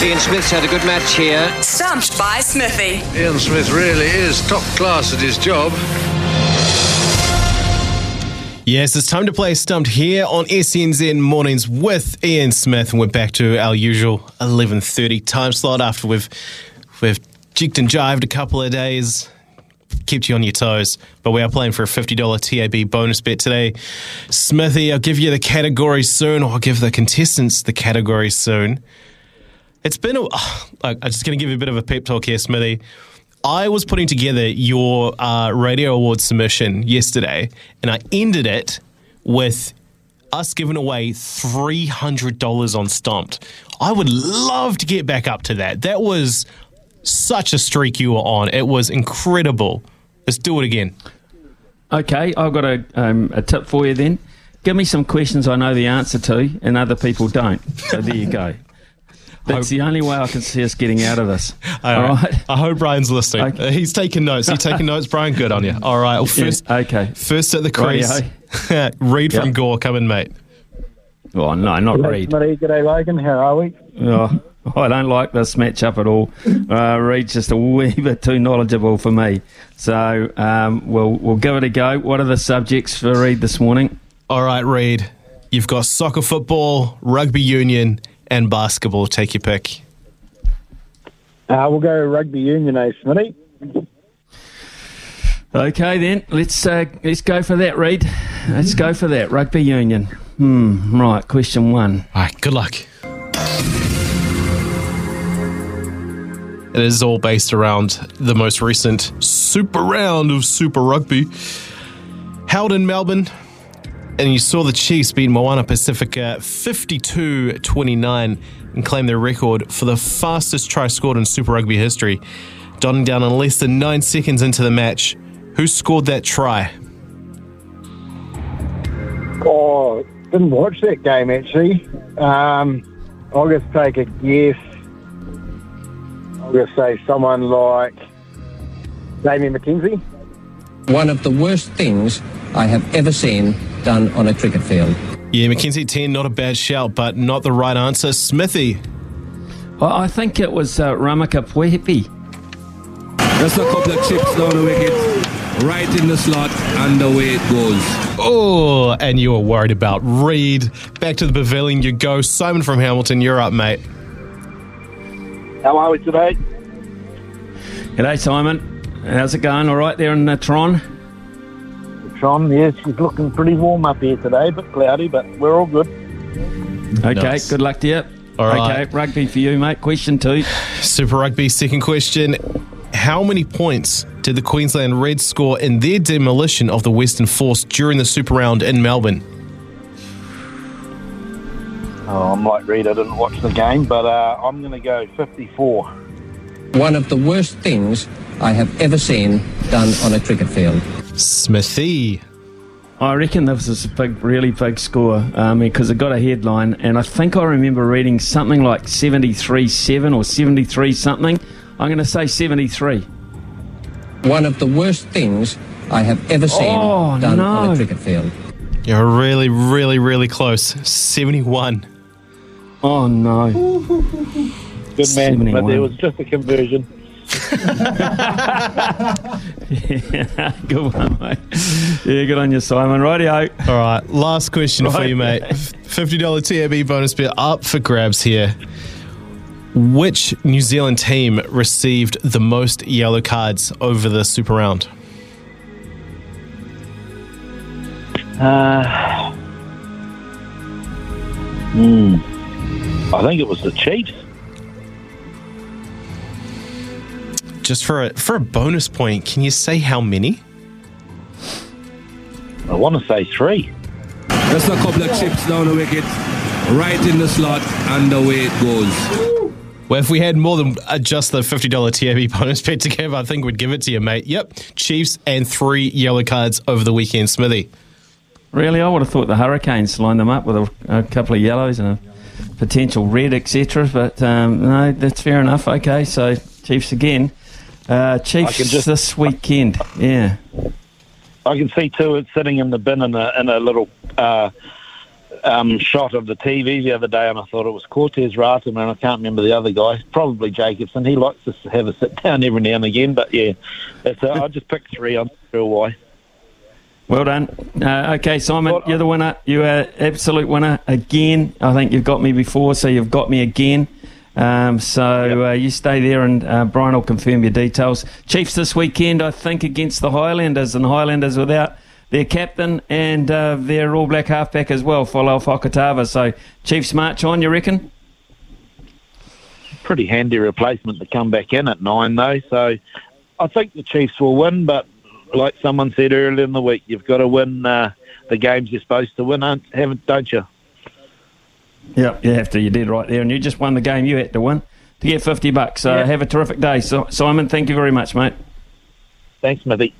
Ian Smith's had a good match here. Stumped by Smithy. Ian Smith really is top class at his job. Yes, it's time to play Stumped here on SNZ Mornings with Ian Smith, and we're back to our usual 11:30 time slot after we've we've jigged and jived a couple of days, kept you on your toes. But we are playing for a $50 TAB bonus bet today. Smithy, I'll give you the category soon, or I'll give the contestants the category soon. It's been a. I'm just going to give you a bit of a pep talk here, Smithy. I was putting together your uh, radio award submission yesterday, and I ended it with us giving away three hundred dollars on Stumped. I would love to get back up to that. That was such a streak you were on. It was incredible. Let's do it again. Okay, I've got a, um, a tip for you then. Give me some questions I know the answer to, and other people don't. So there you go. That's the only way I can see us getting out of this. All right. I hope Brian's listening. Okay. Uh, he's taking notes. He's taking notes. Brian, good on you. All right. Well, first, Yeah, okay. first at the crease. Rightio. Reed from Gore, come in, mate. Oh no, not G'day, Reed. Smitty. G'day, Logan. How are we? Oh, I don't like this matchup at all. Uh, Reed's just a wee bit too knowledgeable for me. So um, we'll we'll give it a go. What are the subjects for Reed this morning? All right, Reed. You've got soccer, football, rugby union, and basketball. Take your pick. Uh, we'll go rugby union, eh, Smitty? Okay, then let's uh, let's go for that, Reed. Let's go for that rugby union. Hmm. Right. Question one. All right, good luck. It is all based around the most recent Super Round of Super Rugby. Held in Melbourne, and you saw the Chiefs beat Moana Pacifica 52 29 and claim their record for the fastest try scored in Super Rugby history, dotting down in less than nine seconds into the match. Who scored that try? Oh, didn't watch that game actually. Um, I'll just take a guess. I'll just say someone like Damian McKenzie. one of the worst things I have ever seen done on a cricket field. Yeah, McKenzie 10, not a bad shout, but not the right answer. Smithy. Well, I think it was uh, Ramaka Puepi. Just a couple of chips down the wicket, right in the slot, and away it goes. Oh, and you were worried about Reed. Back to the pavilion you go. Simon from Hamilton, you're up, mate. How are we today? G'day, Simon. How's it going? All right there in uh, Tron? Tron, yes, she's looking pretty warm up here today, but cloudy, but we're all good. Okay, Nice. good luck to you. All right. Okay, rugby for you, mate. Question two. Super Rugby, second question. How many points did the Queensland Reds score in their demolition of the Western Force during the Super Round in Melbourne? Oh, I'm like Reed, I didn't watch the game, but uh, I'm going to go 54. One of the worst things I have ever seen done on a cricket field. Smithy. I reckon this was a big, really big score um, because it got a headline, and I think I remember reading something like 73 7 or 73 something. I'm going to say 73. One of the worst things I have ever seen Oh, done on no. a cricket field. You're really, really, really close. 71. Oh, no. Good man, but 71. there was just a conversion. yeah, good one, mate. Yeah, good on you, Simon. Rightio. All right, last question for you, mate. $50 TAB bonus bet up for grabs here. Which New Zealand team received the most yellow cards over the Super Round? Uh, hmm. I think it was the Chiefs. Just for a, for a bonus point, can you say how many? I want to say three. Just a couple of chips down the wicket, right in the slot, and away it goes. Well, if we had more than uh, just the $50 TAB bonus bet to give, I think we'd give it to you, mate. Yep, Chiefs and three yellow cards over the weekend, Smithy. Really, I would have thought the Hurricanes lined them up with a, a couple of yellows and a potential red, etc. But um, no, that's fair enough. Okay, so Chiefs again. Uh, Chiefs just- this weekend. Yeah. I can see two sitting in the bin in a, in a little uh, um, shot of the TV the other day, and I thought it was Cortez Ratima, and I can't remember the other guy. Probably Jacobson. He likes to have a sit down every now and again, but yeah, it's, uh, I just picked three. I'm not sure why. Well done. Uh, okay, Simon, you're the winner. You are absolute winner again. I think you've got me before, so you've got me again. Um, so uh, you stay there, and uh, Brian will confirm your details. Chiefs this weekend, I think, against the Highlanders, and Highlanders without their captain and uh, their All Black halfback as well, Folau Fakatava. So Chiefs march on, you reckon? Pretty handy replacement to come back in at nine, though. So I think the Chiefs will win, but like someone said earlier in the week, you've got to win uh, the games you're supposed to win, haven't, don't you? Yep, you have to. You did right there, and you just won the game you had to win to get fifty bucks. So Yeah. have a terrific day, so, Simon. Thank you very much, mate. Thanks, Smithy.